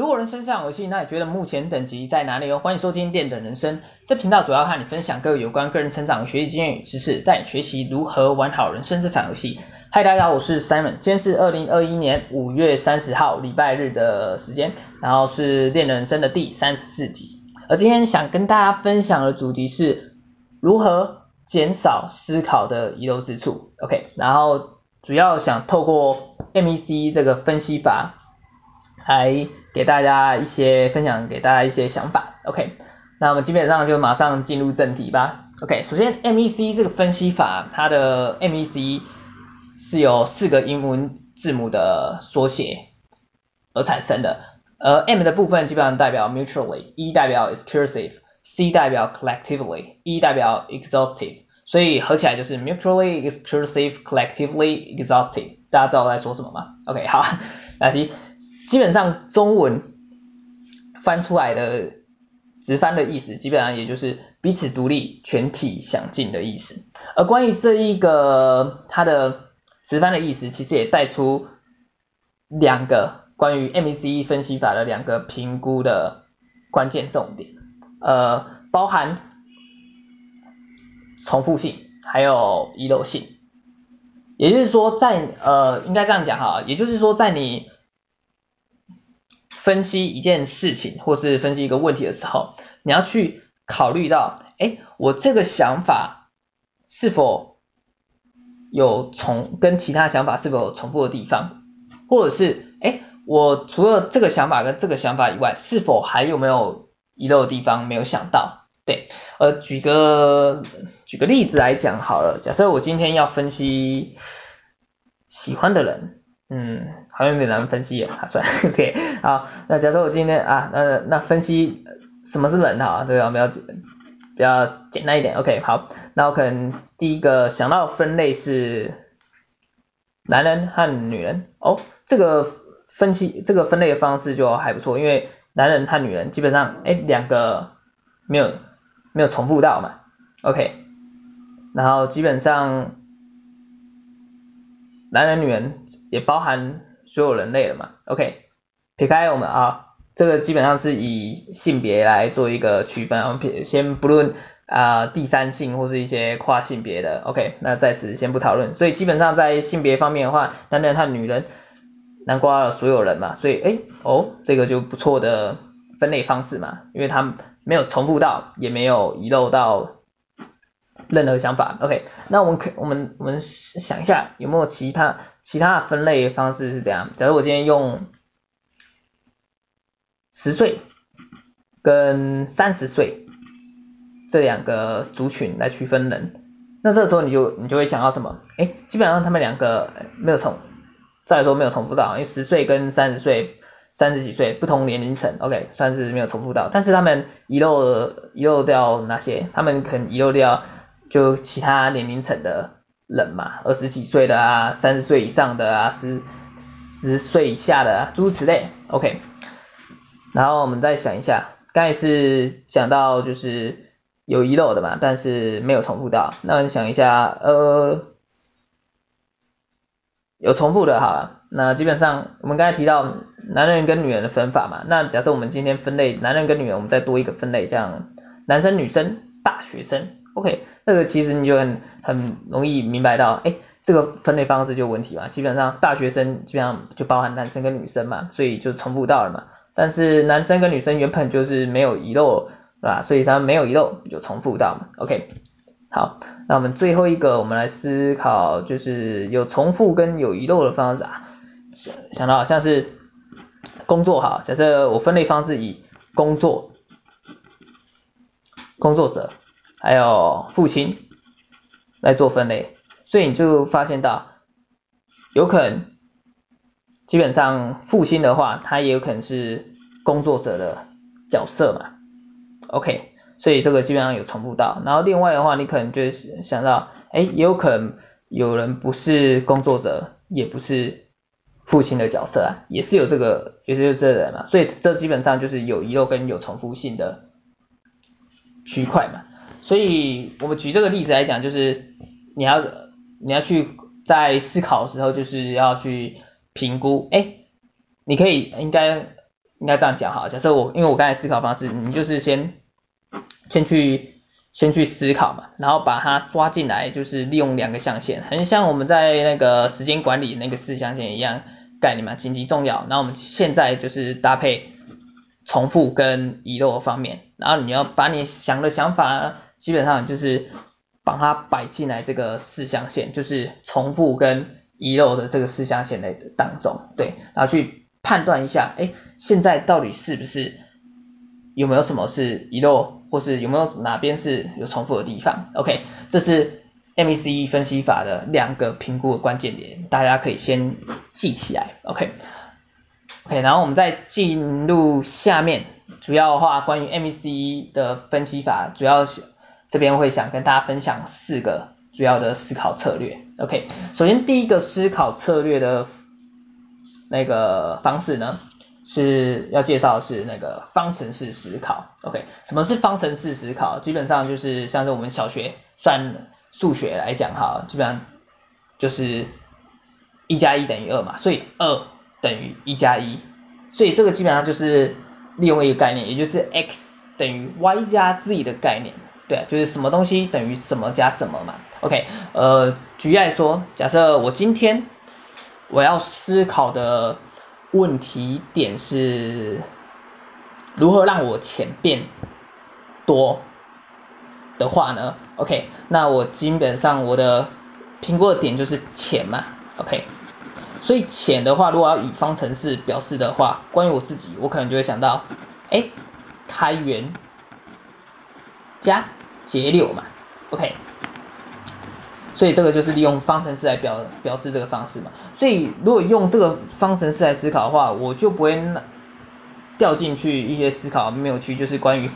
如果人生是场游戏，那你觉得目前等级在哪里哦？欢迎收听电等人生，这频道主要和你分享各有关个人成长、学习经验与知识，带你学习如何玩好人生这场游戏。嗨，大家好，我是 Simon，今天是二零二一年五月三十号礼拜日的时间，然后是电等人生的第三十四集。而今天想跟大家分享的主题是如何减少思考的遗漏之处。OK，然后主要想透过 MEC 这个分析法来。给大家一些分享，给大家一些想法，OK，那我们基本上就马上进入正题吧，OK，首先 MEC 这个分析法，它的 MEC 是由四个英文字母的缩写而产生的，而 M 的部分基本上代表 mutually，E 代表 exclusive，C 代表 collectively，E 代表 exhaustive，所以合起来就是 mutually exclusive collectively exhaustive，大家知道我在说什么吗？OK，好，来继续。基本上中文翻出来的直翻的意思，基本上也就是彼此独立、全体想进的意思。而关于这一个它的直翻的意思，其实也带出两个关于 MCE 分析法的两个评估的关键重点，呃，包含重复性还有遗漏性。也就是说，在呃，应该这样讲哈，也就是说在你分析一件事情或是分析一个问题的时候，你要去考虑到，哎，我这个想法是否有重跟其他想法是否有重复的地方，或者是，哎，我除了这个想法跟这个想法以外，是否还有没有遗漏的地方没有想到？对，呃，举个举个例子来讲好了，假设我今天要分析喜欢的人。嗯，好像有点难分析啊，算，OK，好，那假设我今天啊，那那分析什么是人哈，对吧？比较比较简单一点，OK，好，那我可能第一个想到分类是男人和女人，哦，这个分析这个分类的方式就还不错，因为男人和女人基本上，哎，两个没有没有重复到嘛，OK，然后基本上。男人、女人也包含所有人类了嘛？OK，撇开我们啊，这个基本上是以性别来做一个区分，我们撇先不论啊、第三性或是一些跨性别的，OK，那在此先不讨论。所以基本上在性别方面的话，男人和女人囊括了所有人嘛，所以哎哦，这个就不错的分类方式嘛，因为它没有重复到，也没有遗漏到。任何想法，OK，那我们可我们我们想一下有没有其他其他的分类方式是这样？假如我今天用十岁跟三十岁这两个族群来区分人，那这时候你就你就会想到什么？哎，基本上他们两个没有重，再说没有重复到，因为十岁跟三十岁三十几岁不同年龄层，OK，算是没有重复到，但是他们遗漏遗漏掉哪些？他们可能遗漏掉。就其他年龄层的人嘛，二十几岁的啊，三十岁以上的啊，十十岁以下的啊，诸如此类，OK。然后我们再想一下，刚才是讲到就是有遗漏的嘛，但是没有重复到。那我们想一下，呃，有重复的哈，那基本上我们刚才提到男人跟女人的分法嘛，那假设我们今天分类男人跟女人，我们再多一个分类，这样男生、女生、大学生。OK，这个其实你就很很容易明白到，哎，这个分类方式就有问题嘛。基本上大学生基本上就包含男生跟女生嘛，所以就重复到了嘛。但是男生跟女生原本就是没有遗漏，是吧？所以他没有遗漏就重复到嘛。OK，好，那我们最后一个我们来思考，就是有重复跟有遗漏的方式啊。想想到好像是工作哈，假设我分类方式以工作工作者。还有父亲来做分类，所以你就发现到，有可能基本上父亲的话，他也有可能是工作者的角色嘛，OK，所以这个基本上有重复到。然后另外的话，你可能就想到，哎，也有可能有人不是工作者，也不是父亲的角色啊，也是有这个，也是有这人嘛，所以这基本上就是有遗漏跟有重复性的区块嘛。所以我们举这个例子来讲，就是你要你要去在思考的时候，就是要去评估，哎，你可以应该应该这样讲哈，假设我因为我刚才思考方式，你就是先先去先去思考嘛，然后把它抓进来，就是利用两个象限，很像我们在那个时间管理那个四象限一样概念嘛，紧急重要。然后我们现在就是搭配重复跟遗漏方面，然后你要把你想的想法，基本上就是把它摆进来这个四象限，就是重复跟遗漏的这个四象限的当中，对，然后去。判断一下，哎，现在到底是不是有没有什么是遗漏，或是有没有哪边是有重复的地方？OK，这是 MECE 分析法的两个评估的关键点，大家可以先记起来。OK，OK，、然后我们再进入下面，主要的话关于 MECE 的分析法，主要是这边会想跟大家分享四个主要的思考策略。OK，首先第一个思考策略的。那个方式呢，是要介绍的是那个方程式思考，OK？什么是方程式思考？基本上就是像是我们小学算数学来讲哈，基本上就是一加一等于二嘛，所以二等于一加一，所以这个基本上就是利用一个概念，也就是 x 等于 y 加 z 的概念，对，就是什么东西等于什么加什么嘛，OK？呃，举例来说，假设我今天。我要思考的问题点是如何让我钱变多的话呢？OK，那我基本上我的评估的点就是钱嘛，OK，所以钱的话，如果要以方程式表示的话，关于我自己，我可能就会想到，哎，开源加节流嘛，OK。所以这个就是利用方程式来表表示这个方式嘛。所以如果用这个方程式来思考的话，我就不会掉进去一些思考没有去，就是关于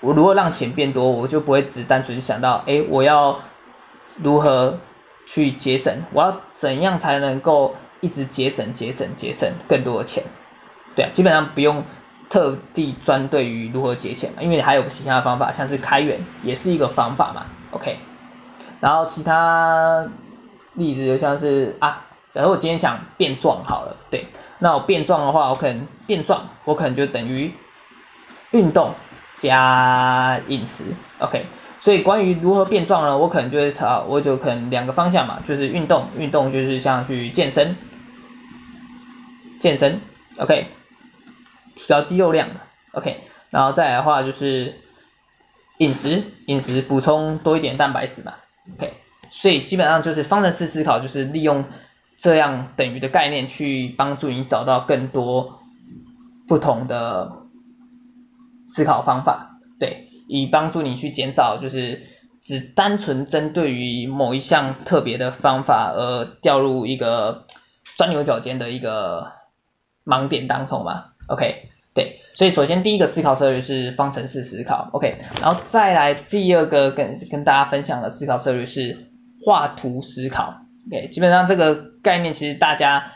我如何让钱变多，我就不会只单纯想到，哎，我要如何去节省，我要怎样才能够一直节省、节省、节省更多的钱？对啊，基本上不用特地专对于如何节钱嘛，因为还有其他的方法，像是开源也是一个方法嘛。OK。然后其他例子就像是啊，假如我今天想变壮好了，对，那我变壮的话，我可能变壮，我可能就等于运动加饮食，OK。所以关于如何变壮呢，我可能就会朝，我就可能两个方向嘛，就是运动，运动就是像去健身，健身，OK，提高肌肉量，OK。然后再来的话就是饮食，饮食补充多一点蛋白质嘛。OK，所以基本上就是方程式思考，就是利用这样等于的概念去帮助你找到更多不同的思考方法，对，以帮助你去减少就是只单纯针对于某一项特别的方法而掉入一个钻牛角尖的一个盲点当中嘛，OK。对，所以首先第一个思考策略是方程式思考，OK，然后再来第二个跟跟大家分享的思考策略是画图思考，OK，基本上这个概念其实大家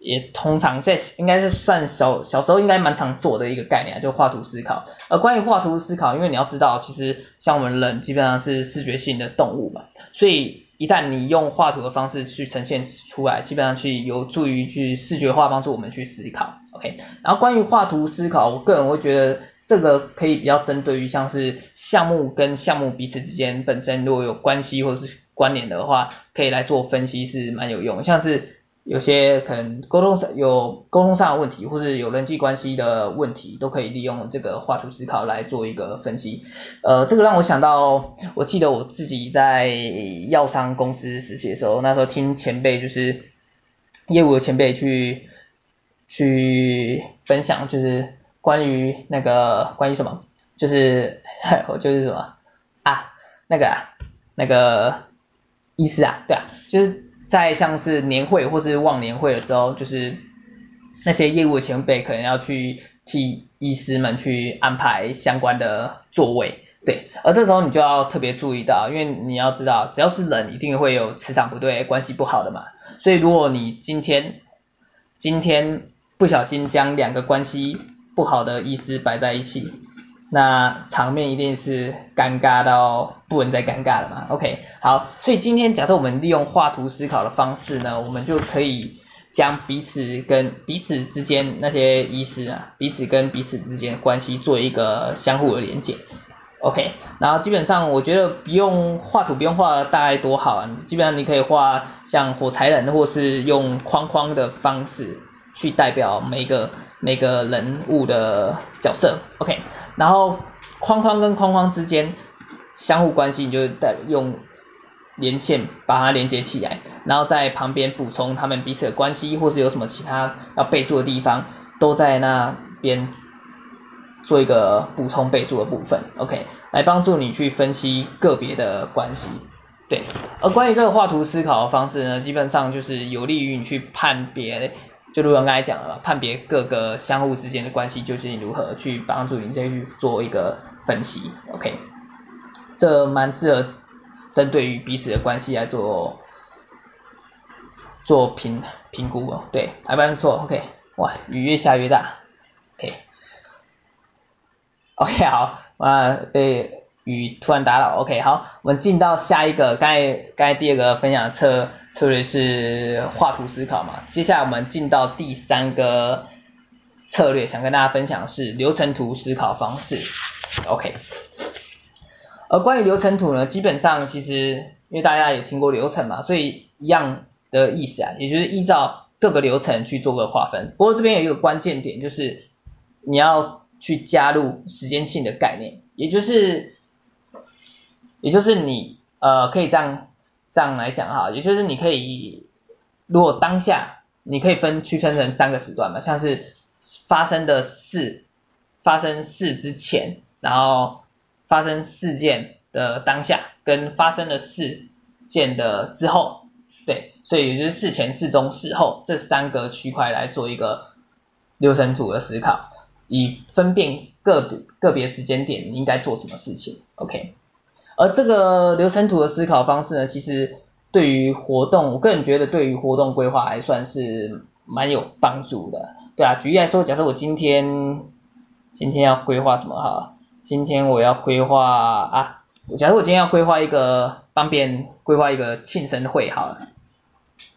也通常在应该是算小小时候应该蛮常做的一个概念，就画图思考。而关于画图思考，因为你要知道，其实像我们人基本上是视觉性的动物嘛，所以。一旦你用画图的方式去呈现出来，基本上去有助于去视觉化，帮助我们去思考，OK。然后关于画图思考，我个人会觉得这个可以比较针对于像是项目跟项目彼此之间本身如果有关系或是关联的话，可以来做分析是蛮有用，像是。有些可能沟通上有沟通上的问题，或是有人际关系的问题，都可以利用这个画图思考来做一个分析。呃，这个让我想到，我记得我自己在药商公司实习的时候，那时候听前辈就是业务的前辈去去分享，就是关于那个关于什么，就是 就是什么啊，那个啊那个意思啊，对啊，就是。在像是年会或是忘年会的时候，就是那些业务前辈可能要去替医师们去安排相关的座位，对，而这时候你就要特别注意到，因为你要知道，只要是人，一定会有磁场不对、关系不好的嘛，所以如果你今天今天不小心将两个关系不好的医师摆在一起。那场面一定是尴尬到不能再尴尬了嘛？OK，好，所以今天假设我们利用画图思考的方式呢，我们就可以将彼此跟彼此之间那些意思啊，彼此跟彼此之间关系做一个相互的连接。OK，然后基本上我觉得不用画图，不用画大概多好啊，基本上你可以画像火柴人，或是用框框的方式去代表每个每个人物的角色。OK，然后框框跟框框之间相互关系，你就代用。连线把它连接起来，然后在旁边补充他们彼此的关系，或是有什么其他要备注的地方，都在那边做一个补充备注的部分，OK，来帮助你去分析个别的关系。对，而关于这个画图思考的方式呢，基本上就是有利于你去判别，就如我刚才讲了，判别各个相互之间的关系究竟如何，去帮助你再去做一个分析，OK，这蛮适合。针对于彼此的关系来做做评评估哦，对，还不错，OK，哇，雨越下越大，OK，OK、好，啊，被雨突然打扰，OK，好，我们进到下一个，刚才刚才第二个分享策策略是画图思考嘛，接下来我们进到第三个策略，想跟大家分享的是流程图思考方式，OK。而关于流程图呢，基本上其实因为大家也听过流程嘛，所以一样的意思啊，也就是依照各个流程去做个划分。不过这边有一个关键点，就是你要去加入时间性的概念，也就是也就是你呃可以这样这样来讲哈，也就是你可以如果当下你可以分区分成三个时段嘛，像是发生的事发生事之前，然后。发生事件的当下跟发生的事件的之后，对，所以也就是事前、事中、事后这三个区块来做一个流程图的思考，以分辨个别个别时间点应该做什么事情，OK。而这个流程图的思考方式呢，其实对于活动，我个人觉得对于活动规划还算是蛮有帮助的，对啊，举例来说，假设我今天今天要规划什么哈？今天我要规划啊，假如我今天要规划一个方便规划一个庆生会好了，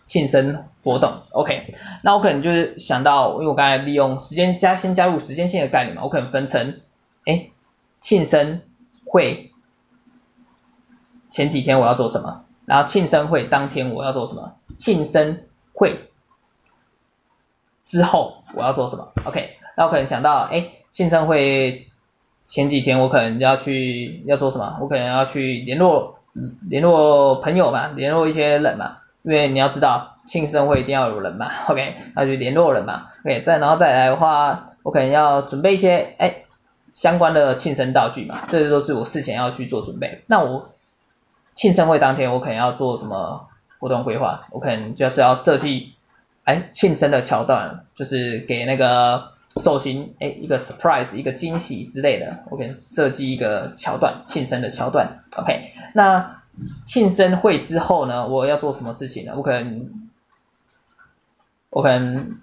庆生活动，OK，那我可能就是想到，因为我刚才利用时间加先加入时间线的概念嘛，我可能分成，哎，庆生会前几天我要做什么，然后庆生会当天我要做什么，庆生会之后我要做什么，OK，那我可能想到，哎，庆生会。前几天我可能要去要做什么？我可能要去联络联络朋友嘛，联络一些人嘛，因为你要知道庆生会一定要有人嘛，OK，要去联络人嘛，OK，再然后再来的话，我可能要准备一些哎相关的庆生道具嘛，这些都是我事前要去做准备。那我庆生会当天我可能要做什么活动规划？我可能就是要设计哎庆生的桥段，就是给那个。寿星，哎，一个 surprise，一个惊喜之类的，OK，设计一个桥段，庆生的桥段，OK，那庆生会之后呢，我要做什么事情呢？我可能，我可能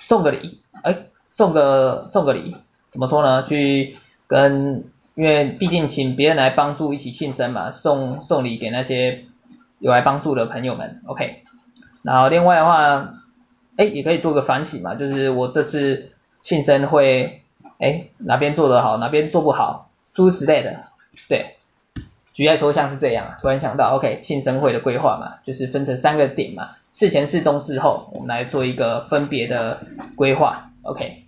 送个礼，哎，送个送个礼，怎么说呢？去跟，因为毕竟请别人来帮助一起庆生嘛，送送礼给那些有来帮助的朋友们，OK，然后另外的话，哎，也可以做个反省嘛，就是我这次。庆生会，哎，哪边做得好，哪边做不好，诸如此类的，对，举例来说像是这样，突然想到，OK，庆生会的规划嘛，就是分成三个点嘛，事前、事中、事后，我们来做一个分别的规划，OK，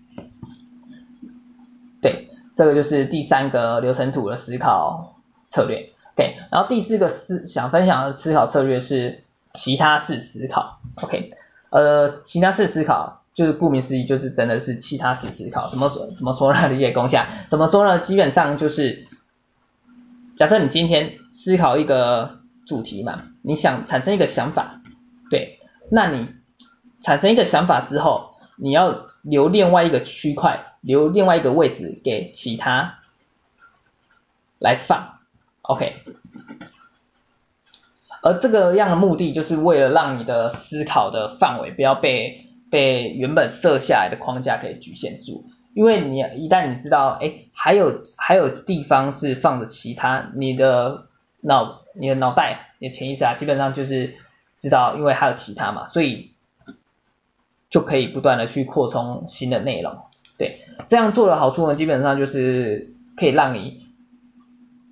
这个就是第三个流程图的思考策略，OK，然后第四个思想分享的思考策略是其他式思考，OK，呃，其他式思考。就是顾名思义，就是真的是其他式思考。怎么说？怎么说呢？理解功下，怎么说呢？基本上就是，假设你今天思考一个主题嘛，你想产生一个想法，对，那你产生一个想法之后，你要留另外一个区块，留另外一个位置给其他来放，OK。而这个样的目的，就是为了让你的思考的范围不要被。被原本设下来的框架给局限住，因为你一旦你知道，哎，还有还有地方是放着其他，你的脑你的脑袋，你的潜意识啊，基本上就是知道，因为还有其他嘛，所以就可以不断的去扩充新的内容。对，这样做的好处呢，基本上就是可以让你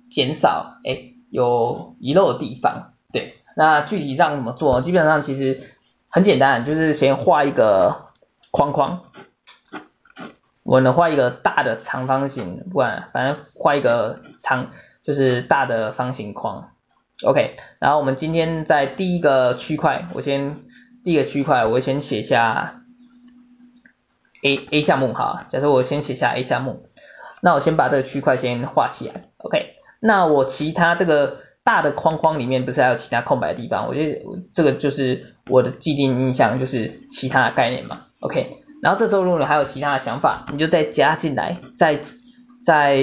减少哎有遗漏的地方。对，那具体上怎么做？基本上其实很简单，就是先画一个框框，我呢画一个大的长方形，不管反正画一个长就是大的方形框。OK，然后我们今天在第一个区块，我先第一个区块，我先写下。A A 项目哈，假设我先写下 A 项目，那我先把这个区块先画起来，OK，那我其他这个大的框框里面不是还有其他空白的地方？我觉得这个就是我的既定印象，就是其他的概念嘛，OK，然后这时候如果你还有其他的想法，你就再加进来，在在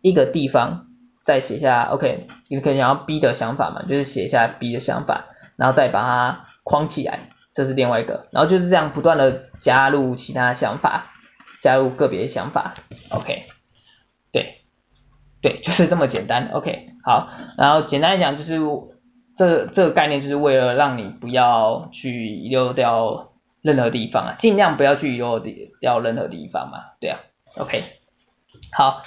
一个地方再写下，OK，你可以想要 B 的想法嘛，就是写下 B 的想法，然后再把它框起来。这是另外一个，然后就是这样不断的加入其他想法，加入个别想法，OK，对，对，就是这么简单，OK，好，然后简单来讲就是这这个概念就是为了让你不要去遗漏掉任何地方啊，尽量不要去遗漏掉任何地方嘛，对啊，OK，好，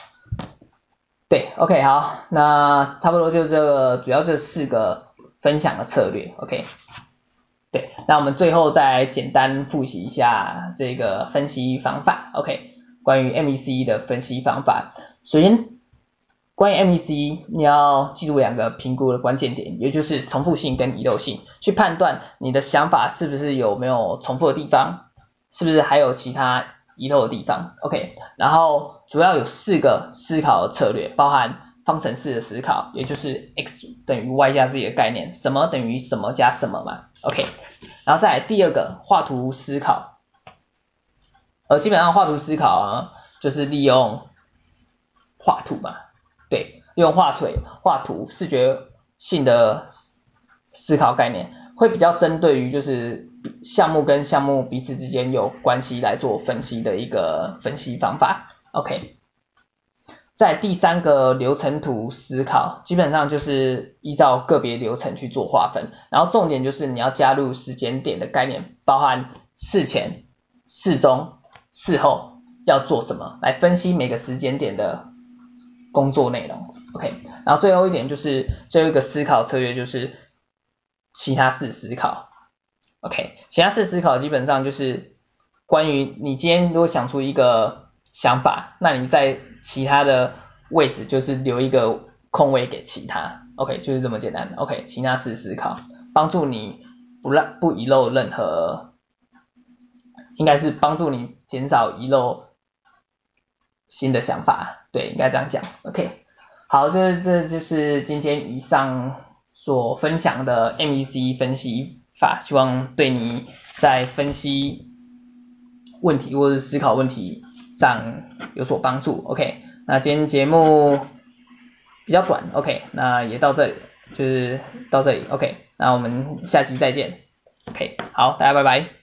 对，OK，好，那差不多就这个主要这四个分享的策略，OK。那我们最后再简单复习一下这个分析方法，OK？关于 MEC 的分析方法，首先关于 MEC，你要记住两个评估的关键点，也就是重复性跟遗漏性，去判断你的想法是不是有没有重复的地方，是不是还有其他遗漏的地方，OK？然后主要有四个思考策略，包含方程式的思考，也就是 X 等于 Y 加 Z 的概念，什么等于什么加什么嘛，OK，然后再来第二个画图思考，呃，基本上画图思考啊，就是利用画图嘛，对，用画腿画图视觉性的思考概念，会比较针对于就是项目跟项目彼此之间有关系来做分析的一个分析方法，OK。在第三个流程图思考，基本上就是依照个别流程去做划分，然后重点就是你要加入时间点的概念，包含事前、事中、事后要做什么，来分析每个时间点的工作内容。OK，然后最后一点就是最后一个思考策略就是其他事思考。OK，其他事思考基本上就是关于你今天如果想出一个。想法，那你在其他的位置就是留一个空位给其他，OK，就是这么简单，OK，其他式思考，帮助你不让不遗漏任何，应该是帮助你减少遗漏新的想法，对，应该这样讲，OK，好，这这就是今天以上所分享的 MEC 分析法，希望对你在分析问题或者思考问题。上有所帮助，OK，那今天节目比较短，OK，那也到这里，就是到这里，OK，那我们下期再见，OK，好，大家拜拜。